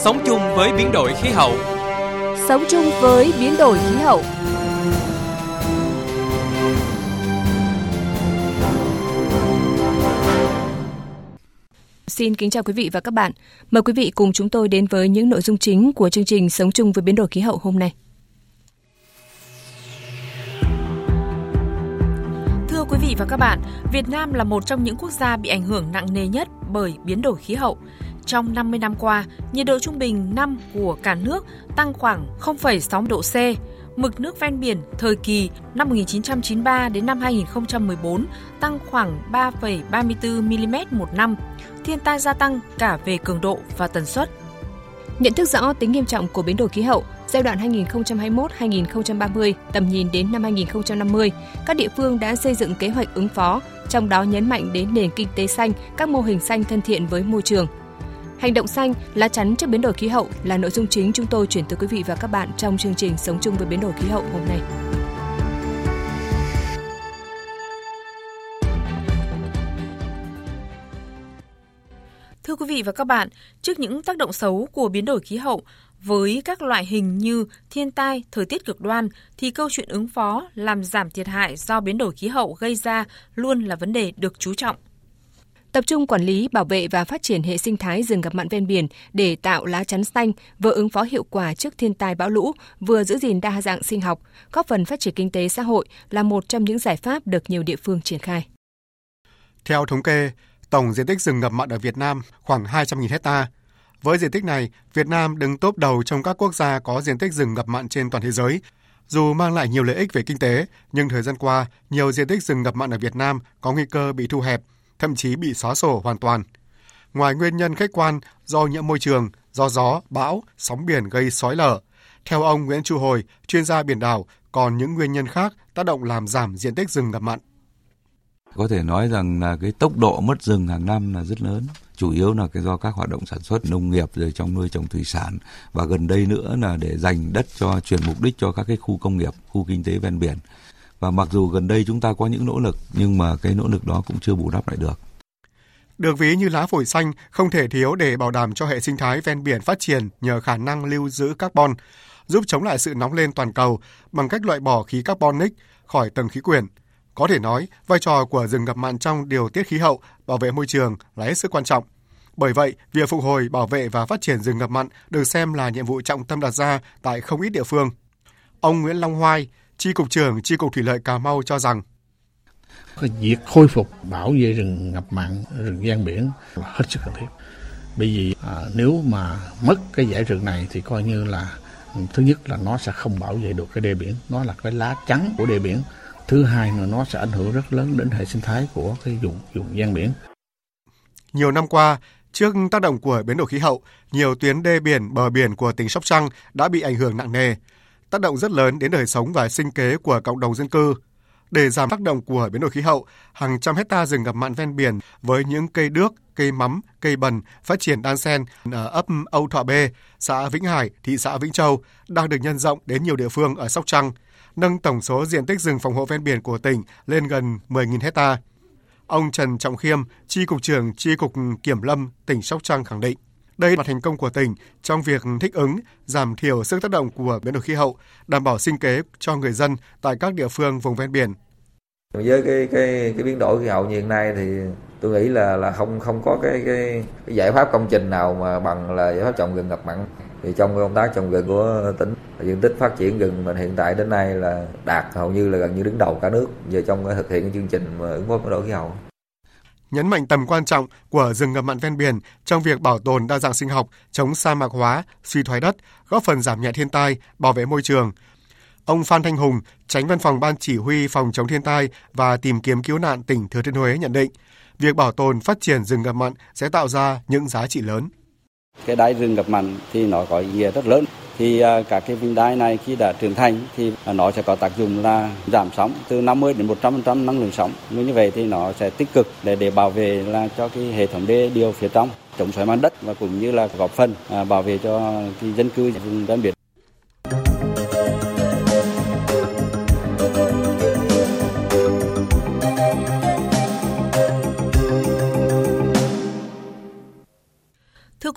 Sống chung với biến đổi khí hậu. Sống chung với biến đổi khí hậu. Xin kính chào quý vị và các bạn. Mời quý vị cùng chúng tôi đến với những nội dung chính của chương trình Sống chung với biến đổi khí hậu hôm nay. Thưa quý vị và các bạn, Việt Nam là một trong những quốc gia bị ảnh hưởng nặng nề nhất bởi biến đổi khí hậu. Trong 50 năm qua, nhiệt độ trung bình năm của cả nước tăng khoảng 0,6 độ C. Mực nước ven biển thời kỳ năm 1993 đến năm 2014 tăng khoảng 3,34 mm một năm. Thiên tai gia tăng cả về cường độ và tần suất. Nhận thức rõ tính nghiêm trọng của biến đổi khí hậu, giai đoạn 2021-2030, tầm nhìn đến năm 2050, các địa phương đã xây dựng kế hoạch ứng phó, trong đó nhấn mạnh đến nền kinh tế xanh, các mô hình xanh thân thiện với môi trường, Hành động xanh, lá chắn trước biến đổi khí hậu là nội dung chính chúng tôi chuyển tới quý vị và các bạn trong chương trình Sống chung với biến đổi khí hậu hôm nay. Thưa quý vị và các bạn, trước những tác động xấu của biến đổi khí hậu với các loại hình như thiên tai, thời tiết cực đoan thì câu chuyện ứng phó làm giảm thiệt hại do biến đổi khí hậu gây ra luôn là vấn đề được chú trọng tập trung quản lý, bảo vệ và phát triển hệ sinh thái rừng ngập mặn ven biển để tạo lá chắn xanh, vừa ứng phó hiệu quả trước thiên tai bão lũ, vừa giữ gìn đa dạng sinh học, góp phần phát triển kinh tế xã hội là một trong những giải pháp được nhiều địa phương triển khai. Theo thống kê, tổng diện tích rừng ngập mặn ở Việt Nam khoảng 200.000 hecta. Với diện tích này, Việt Nam đứng top đầu trong các quốc gia có diện tích rừng ngập mặn trên toàn thế giới. Dù mang lại nhiều lợi ích về kinh tế, nhưng thời gian qua, nhiều diện tích rừng ngập mặn ở Việt Nam có nguy cơ bị thu hẹp thậm chí bị xóa sổ hoàn toàn. Ngoài nguyên nhân khách quan do nhiễm môi trường, do gió, bão, sóng biển gây sói lở, theo ông Nguyễn Chu Hồi, chuyên gia biển đảo, còn những nguyên nhân khác tác động làm giảm diện tích rừng ngập mặn. Có thể nói rằng là cái tốc độ mất rừng hàng năm là rất lớn chủ yếu là cái do các hoạt động sản xuất nông nghiệp rồi trong nuôi trồng thủy sản và gần đây nữa là để dành đất cho chuyển mục đích cho các cái khu công nghiệp, khu kinh tế ven biển và mặc dù gần đây chúng ta có những nỗ lực nhưng mà cái nỗ lực đó cũng chưa bù đắp lại được. Được ví như lá phổi xanh không thể thiếu để bảo đảm cho hệ sinh thái ven biển phát triển nhờ khả năng lưu giữ carbon, giúp chống lại sự nóng lên toàn cầu bằng cách loại bỏ khí carbonic khỏi tầng khí quyển. Có thể nói, vai trò của rừng ngập mặn trong điều tiết khí hậu, bảo vệ môi trường là hết sức quan trọng. Bởi vậy, việc phục hồi, bảo vệ và phát triển rừng ngập mặn được xem là nhiệm vụ trọng tâm đặt ra tại không ít địa phương. Ông Nguyễn Long Hoai, Tri Cục trưởng Tri Cục Thủy lợi Cà Mau cho rằng việc khôi phục bảo vệ rừng ngập mặn, rừng gian biển là hết sức cần thiết. Bởi vì à, nếu mà mất cái giải rừng này thì coi như là thứ nhất là nó sẽ không bảo vệ được cái đê biển, nó là cái lá trắng của đê biển. Thứ hai là nó sẽ ảnh hưởng rất lớn đến hệ sinh thái của cái vùng vùng gian biển. Nhiều năm qua, trước tác động của biến đổi khí hậu, nhiều tuyến đê biển, bờ biển của tỉnh Sóc Trăng đã bị ảnh hưởng nặng nề tác động rất lớn đến đời sống và sinh kế của cộng đồng dân cư. Để giảm tác động của biến đổi khí hậu, hàng trăm hecta rừng ngập mặn ven biển với những cây đước, cây mắm, cây bần phát triển đan xen ở ấp Âu Thọ B, xã Vĩnh Hải, thị xã Vĩnh Châu đang được nhân rộng đến nhiều địa phương ở Sóc Trăng, nâng tổng số diện tích rừng phòng hộ ven biển của tỉnh lên gần 10.000 hecta. Ông Trần Trọng Khiêm, Tri Cục trưởng Tri Cục Kiểm Lâm, tỉnh Sóc Trăng khẳng định. Đây là thành công của tỉnh trong việc thích ứng, giảm thiểu sức tác động của biến đổi khí hậu, đảm bảo sinh kế cho người dân tại các địa phương vùng ven biển. Với cái cái cái biến đổi khí hậu như hiện nay thì tôi nghĩ là là không không có cái, cái cái giải pháp công trình nào mà bằng là giải pháp trồng rừng ngập mặn. Thì trong công tác trồng rừng của tỉnh diện tích phát triển rừng mình hiện tại đến nay là đạt hầu như là gần như đứng đầu cả nước về trong thực hiện chương trình ứng phó biến đổi khí hậu nhấn mạnh tầm quan trọng của rừng ngập mặn ven biển trong việc bảo tồn đa dạng sinh học, chống sa mạc hóa, suy thoái đất, góp phần giảm nhẹ thiên tai, bảo vệ môi trường. Ông Phan Thanh Hùng, tránh văn phòng Ban Chỉ huy Phòng chống thiên tai và tìm kiếm cứu nạn tỉnh Thừa Thiên Huế nhận định, việc bảo tồn phát triển rừng ngập mặn sẽ tạo ra những giá trị lớn. Cái đáy rừng ngập mặn thì nó có ý nghĩa rất lớn thì à, các cái vành đai này khi đã trưởng thành thì à, nó sẽ có tác dụng là giảm sóng từ 50 đến 100% năng lượng sóng. Như vậy thì nó sẽ tích cực để để bảo vệ là cho cái hệ thống đê điều phía trong, chống xoáy mặt đất và cũng như là góp phần à, bảo vệ cho cái dân cư vùng ven biển.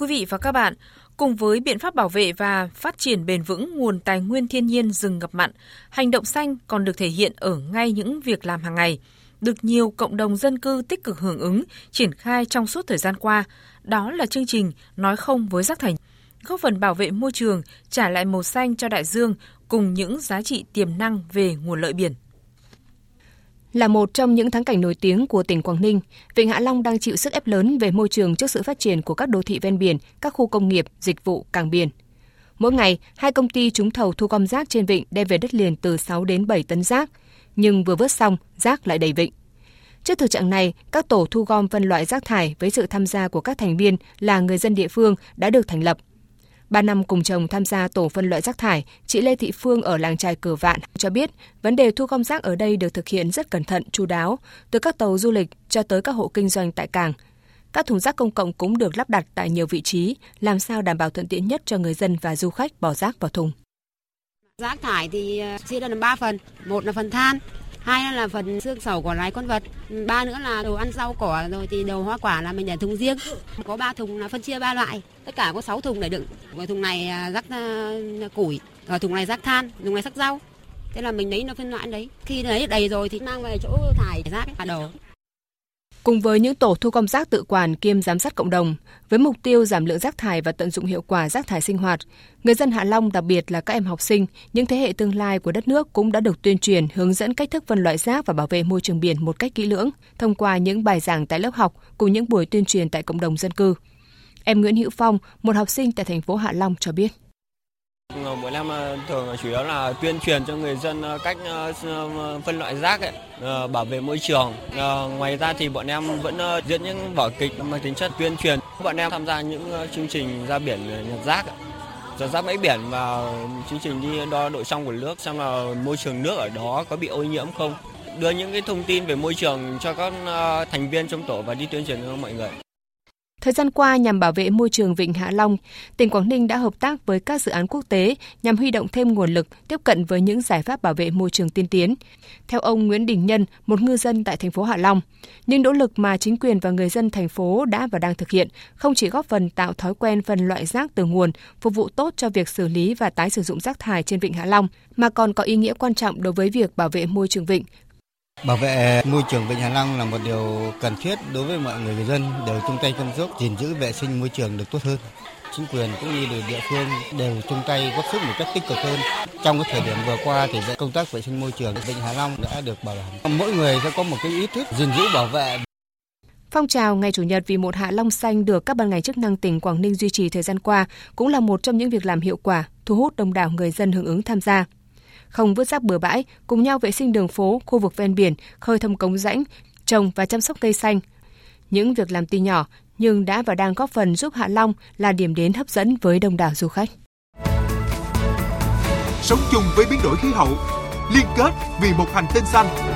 Quý vị và các bạn, cùng với biện pháp bảo vệ và phát triển bền vững nguồn tài nguyên thiên nhiên rừng ngập mặn, hành động xanh còn được thể hiện ở ngay những việc làm hàng ngày, được nhiều cộng đồng dân cư tích cực hưởng ứng, triển khai trong suốt thời gian qua. Đó là chương trình Nói không với rác thải, góp phần bảo vệ môi trường, trả lại màu xanh cho đại dương cùng những giá trị tiềm năng về nguồn lợi biển. Là một trong những thắng cảnh nổi tiếng của tỉnh Quảng Ninh, Vịnh Hạ Long đang chịu sức ép lớn về môi trường trước sự phát triển của các đô thị ven biển, các khu công nghiệp, dịch vụ, cảng biển. Mỗi ngày, hai công ty trúng thầu thu gom rác trên vịnh đem về đất liền từ 6 đến 7 tấn rác, nhưng vừa vớt xong, rác lại đầy vịnh. Trước thực trạng này, các tổ thu gom phân loại rác thải với sự tham gia của các thành viên là người dân địa phương đã được thành lập – Ba năm cùng chồng tham gia tổ phân loại rác thải, chị Lê Thị Phương ở làng trài Cửa Vạn cho biết vấn đề thu gom rác ở đây được thực hiện rất cẩn thận, chu đáo, từ các tàu du lịch cho tới các hộ kinh doanh tại cảng. Các thùng rác công cộng cũng được lắp đặt tại nhiều vị trí, làm sao đảm bảo thuận tiện nhất cho người dân và du khách bỏ rác vào thùng. Rác thải thì chia ra làm 3 phần, một là phần than, hai là phần xương sầu của lái con vật, ba nữa là đồ ăn rau cỏ rồi thì đồ hoa quả là mình để thùng riêng. Có ba thùng là phân chia ba loại, tất cả có 6 thùng để đựng. Và thùng này à, rắc rác củi, và thùng này rác than, thùng này rác rau. Thế là mình lấy nó phân loại đấy. Khi lấy đầy rồi thì mang về chỗ thải rác và đồ Cùng với những tổ thu gom rác tự quản kiêm giám sát cộng đồng, với mục tiêu giảm lượng rác thải và tận dụng hiệu quả rác thải sinh hoạt, người dân Hạ Long, đặc biệt là các em học sinh, những thế hệ tương lai của đất nước cũng đã được tuyên truyền hướng dẫn cách thức phân loại rác và bảo vệ môi trường biển một cách kỹ lưỡng thông qua những bài giảng tại lớp học cùng những buổi tuyên truyền tại cộng đồng dân cư. Em Nguyễn Hữu Phong, một học sinh tại thành phố Hạ Long cho biết. Ờ, Mỗi năm ờ, thường chủ yếu là tuyên truyền cho người dân ờ, cách phân loại rác, ấy, bảo vệ môi trường. Ngoài ra thì bọn em vẫn diễn những vở kịch mang tính chất tuyên truyền. Bọn em tham gia những chương trình ra biển nhặt rác, dọn rác bãi biển và chương trình đi đo độ trong của nước xem là môi trường nước ở đó có bị ô nhiễm không. Đưa những cái thông tin về môi trường cho các thành viên trong tổ và đi tuyên truyền cho mọi người. Thời gian qua, nhằm bảo vệ môi trường Vịnh Hạ Long, tỉnh Quảng Ninh đã hợp tác với các dự án quốc tế nhằm huy động thêm nguồn lực tiếp cận với những giải pháp bảo vệ môi trường tiên tiến. Theo ông Nguyễn Đình Nhân, một ngư dân tại thành phố Hạ Long, những nỗ lực mà chính quyền và người dân thành phố đã và đang thực hiện không chỉ góp phần tạo thói quen phân loại rác từ nguồn, phục vụ tốt cho việc xử lý và tái sử dụng rác thải trên Vịnh Hạ Long, mà còn có ý nghĩa quan trọng đối với việc bảo vệ môi trường vịnh, Bảo vệ môi trường Vịnh Hạ Long là một điều cần thiết đối với mọi người dân đều chung tay chăm sức gìn giữ vệ sinh môi trường được tốt hơn. Chính quyền cũng như địa phương đều chung tay góp sức một cách tích cực hơn. Trong cái thời điểm vừa qua thì công tác vệ sinh môi trường Vịnh Hạ Long đã được bảo đảm. Mỗi người sẽ có một cái ý thức gìn giữ bảo vệ Phong trào Ngày Chủ nhật vì một Hạ Long xanh được các ban ngành chức năng tỉnh Quảng Ninh duy trì thời gian qua cũng là một trong những việc làm hiệu quả, thu hút đông đảo người dân hưởng ứng tham gia không vứt rác bừa bãi, cùng nhau vệ sinh đường phố, khu vực ven biển, khơi thông cống rãnh, trồng và chăm sóc cây xanh. Những việc làm tuy nhỏ nhưng đã và đang góp phần giúp Hạ Long là điểm đến hấp dẫn với đông đảo du khách. Sống chung với biến đổi khí hậu, liên kết vì một hành tinh xanh.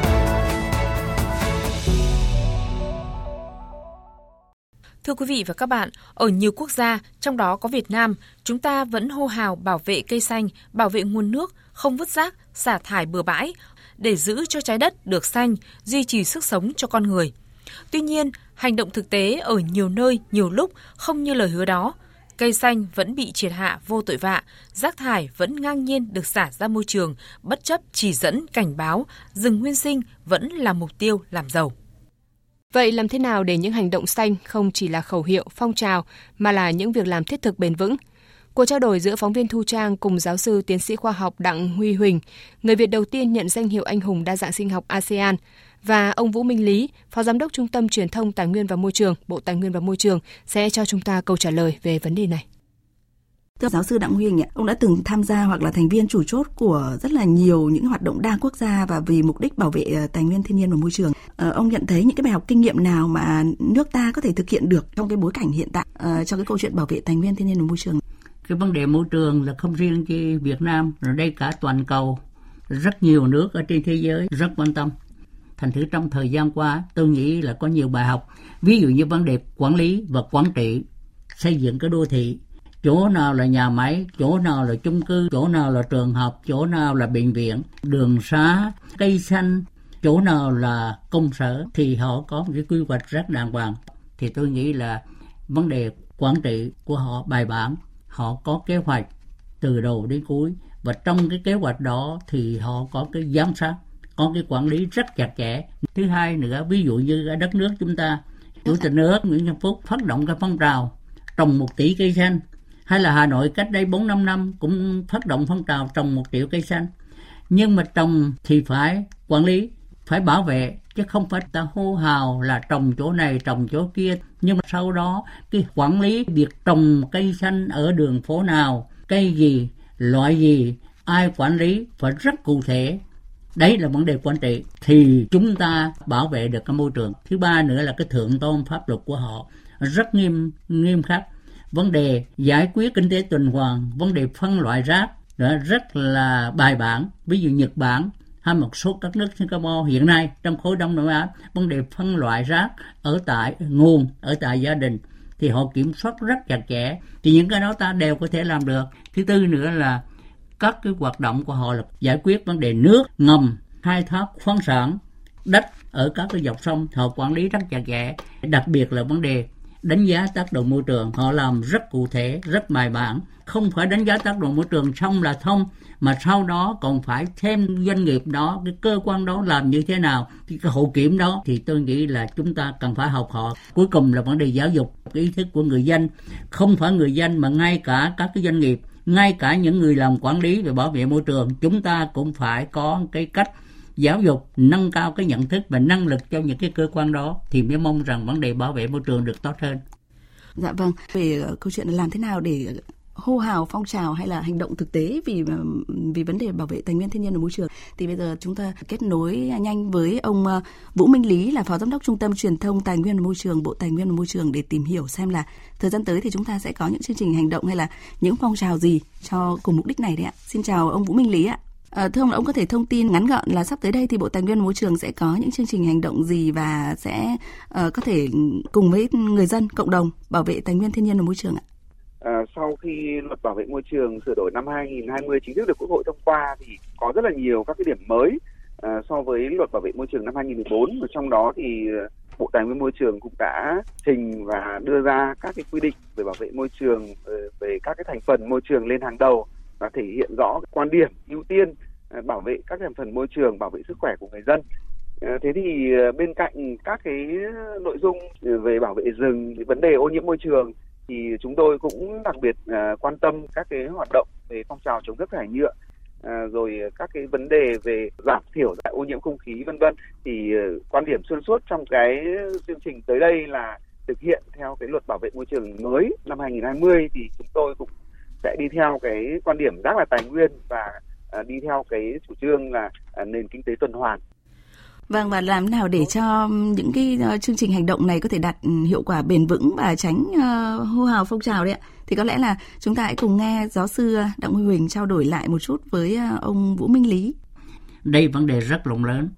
Thưa quý vị và các bạn, ở nhiều quốc gia, trong đó có Việt Nam, chúng ta vẫn hô hào bảo vệ cây xanh, bảo vệ nguồn nước, không vứt rác, xả thải bừa bãi để giữ cho trái đất được xanh, duy trì sức sống cho con người. Tuy nhiên, hành động thực tế ở nhiều nơi, nhiều lúc không như lời hứa đó. Cây xanh vẫn bị triệt hạ vô tội vạ, rác thải vẫn ngang nhiên được xả ra môi trường, bất chấp chỉ dẫn cảnh báo, rừng nguyên sinh vẫn là mục tiêu làm giàu. Vậy làm thế nào để những hành động xanh không chỉ là khẩu hiệu, phong trào mà là những việc làm thiết thực bền vững? Cuộc trao đổi giữa phóng viên Thu Trang cùng giáo sư tiến sĩ khoa học Đặng Huy Huỳnh, người Việt đầu tiên nhận danh hiệu anh hùng đa dạng sinh học ASEAN, và ông Vũ Minh Lý, Phó Giám đốc Trung tâm Truyền thông Tài nguyên và Môi trường, Bộ Tài nguyên và Môi trường sẽ cho chúng ta câu trả lời về vấn đề này. Thưa giáo sư Đặng Huy Huỳnh, ông đã từng tham gia hoặc là thành viên chủ chốt của rất là nhiều những hoạt động đa quốc gia và vì mục đích bảo vệ ờ, tài nguyên thiên nhiên và môi trường. Ờ, ông nhận thấy những cái bài học kinh nghiệm nào mà nước ta có thể thực hiện được trong cái bối cảnh hiện tại ờ, cho cái câu chuyện bảo vệ tài nguyên thiên nhiên và môi trường? cái vấn đề môi trường là không riêng chỉ Việt Nam, rồi đây cả toàn cầu, rất nhiều nước ở trên thế giới rất quan tâm. Thành thử trong thời gian qua, tôi nghĩ là có nhiều bài học, ví dụ như vấn đề quản lý và quản trị, xây dựng cái đô thị, chỗ nào là nhà máy, chỗ nào là chung cư, chỗ nào là trường học, chỗ nào là bệnh viện, đường xá, cây xanh, chỗ nào là công sở thì họ có một cái quy hoạch rất đàng hoàng. Thì tôi nghĩ là vấn đề quản trị của họ bài bản, họ có kế hoạch từ đầu đến cuối và trong cái kế hoạch đó thì họ có cái giám sát, có cái quản lý rất chặt chẽ. Thứ hai nữa, ví dụ như ở đất nước chúng ta, Chủ tịch nước Nguyễn văn Phúc phát động cái phong trào trồng một tỷ cây xanh hay là Hà Nội cách đây 4 năm năm cũng phát động phong trào trồng một triệu cây xanh. Nhưng mà trồng thì phải quản lý, phải bảo vệ, chứ không phải ta hô hào là trồng chỗ này, trồng chỗ kia. Nhưng mà sau đó, cái quản lý việc trồng cây xanh ở đường phố nào, cây gì, loại gì, ai quản lý phải rất cụ thể. Đấy là vấn đề quan trị. Thì chúng ta bảo vệ được cái môi trường. Thứ ba nữa là cái thượng tôn pháp luật của họ, rất nghiêm nghiêm khắc vấn đề giải quyết kinh tế tuần hoàn, vấn đề phân loại rác đã rất là bài bản. Ví dụ nhật bản hay một số các nước Singapore hiện nay trong khối Đông Nam Á, vấn đề phân loại rác ở tại nguồn, ở tại gia đình thì họ kiểm soát rất chặt chẽ. Thì những cái đó ta đều có thể làm được. Thứ tư nữa là các cái hoạt động của họ là giải quyết vấn đề nước, ngầm, khai thác khoáng sản, đất ở các cái dọc sông. Họ quản lý rất chặt chẽ. Đặc biệt là vấn đề đánh giá tác động môi trường. Họ làm rất cụ thể, rất bài bản. Không phải đánh giá tác động môi trường xong là thông, mà sau đó còn phải thêm doanh nghiệp đó, cái cơ quan đó làm như thế nào thì cái hậu kiểm đó. Thì tôi nghĩ là chúng ta cần phải học họ. Cuối cùng là vấn đề giáo dục, cái ý thức của người dân. Không phải người dân mà ngay cả các cái doanh nghiệp, ngay cả những người làm quản lý về bảo vệ môi trường, chúng ta cũng phải có cái cách giáo dục nâng cao cái nhận thức và năng lực cho những cái cơ quan đó thì mới mong rằng vấn đề bảo vệ môi trường được tốt hơn. Dạ vâng, về ờ, câu chuyện là làm thế nào để hô hào phong trào hay là hành động thực tế vì ờ, vì vấn đề bảo vệ tài nguyên thiên nhiên và môi trường thì bây giờ chúng ta kết nối nhanh với ông ờ, Vũ Minh Lý là phó giám đốc trung tâm truyền thông tài nguyên và môi trường Bộ Tài nguyên và Môi trường để tìm hiểu xem là thời gian tới thì chúng ta sẽ có những chương trình hành động hay là những phong trào gì cho cùng mục đích này đấy ạ. Xin chào ông Vũ Minh Lý ạ. À, thưa ông ông có thể thông tin ngắn gọn là sắp tới đây thì Bộ Tài nguyên Môi trường sẽ có những chương trình hành động gì và sẽ uh, có thể cùng với người dân, cộng đồng bảo vệ tài nguyên thiên nhiên và môi trường ạ? À, sau khi luật bảo vệ môi trường sửa đổi năm 2020 chính thức được Quốc hội thông qua thì có rất là nhiều các cái điểm mới à, so với luật bảo vệ môi trường năm 2014 và trong đó thì Bộ Tài nguyên Môi trường cũng đã trình và đưa ra các cái quy định về bảo vệ môi trường về các cái thành phần môi trường lên hàng đầu và thể hiện rõ quan điểm ưu tiên à, bảo vệ các thành phần môi trường, bảo vệ sức khỏe của người dân. À, thế thì à, bên cạnh các cái nội dung về bảo vệ rừng, vấn đề ô nhiễm môi trường thì chúng tôi cũng đặc biệt quan tâm các cái hoạt động về phong trào chống rác thải nhựa rồi các cái vấn đề về giảm thiểu ô nhiễm không khí vân vân thì quan điểm xuyên suốt trong cái chương trình tới đây là thực hiện theo cái luật bảo vệ môi trường mới năm 2020 thì chúng tôi cũng sẽ đi theo cái quan điểm rác là tài nguyên và à, đi theo cái chủ trương là à, nền kinh tế tuần hoàn. Vâng và làm nào để cho những cái uh, chương trình hành động này có thể đạt hiệu quả bền vững và tránh uh, hô hào phong trào đấy ạ. Thì có lẽ là chúng ta hãy cùng nghe giáo sư Đặng Huy Huỳnh trao đổi lại một chút với ông Vũ Minh Lý. Đây vấn đề rất rộng lớn.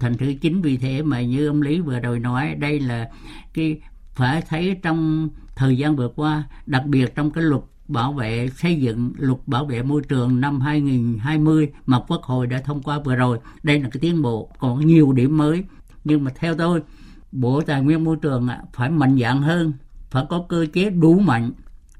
Thành thử chính vì thế mà như ông Lý vừa rồi nói đây là cái phải thấy trong thời gian vừa qua đặc biệt trong cái luật bảo vệ xây dựng luật bảo vệ môi trường năm 2020 mà Quốc hội đã thông qua vừa rồi. Đây là cái tiến bộ, còn nhiều điểm mới. Nhưng mà theo tôi, Bộ Tài nguyên Môi trường phải mạnh dạng hơn, phải có cơ chế đủ mạnh,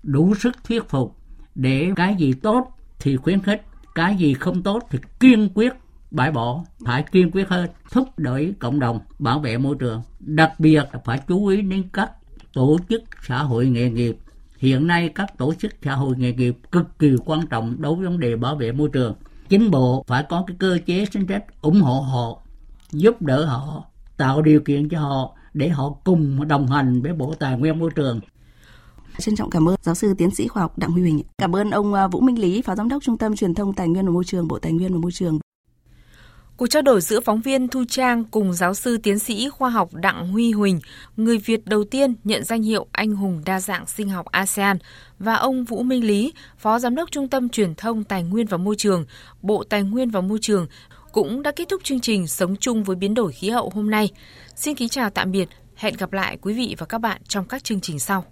đủ sức thuyết phục để cái gì tốt thì khuyến khích, cái gì không tốt thì kiên quyết bãi bỏ phải kiên quyết hơn thúc đẩy cộng đồng bảo vệ môi trường đặc biệt là phải chú ý đến các tổ chức xã hội nghề nghiệp Hiện nay các tổ chức xã hội nghề nghiệp cực kỳ quan trọng đối với vấn đề bảo vệ môi trường. Chính bộ phải có cái cơ chế chính sách ủng hộ họ, giúp đỡ họ, tạo điều kiện cho họ để họ cùng đồng hành với Bộ Tài nguyên Môi trường Trân trọng cảm ơn giáo sư tiến sĩ khoa học Đặng Huy Huỳnh. Cảm ơn ông à, Vũ Minh Lý, Phó Giám đốc Trung tâm Truyền thông Tài nguyên và Môi trường, Bộ Tài nguyên và Môi trường. Cuộc trao đổi giữa phóng viên Thu Trang cùng giáo sư tiến sĩ khoa học Đặng Huy Huỳnh, người Việt đầu tiên nhận danh hiệu Anh hùng đa dạng sinh học ASEAN, và ông Vũ Minh Lý, Phó Giám đốc Trung tâm Truyền thông Tài nguyên và Môi trường, Bộ Tài nguyên và Môi trường, cũng đã kết thúc chương trình Sống chung với biến đổi khí hậu hôm nay. Xin kính chào tạm biệt, hẹn gặp lại quý vị và các bạn trong các chương trình sau.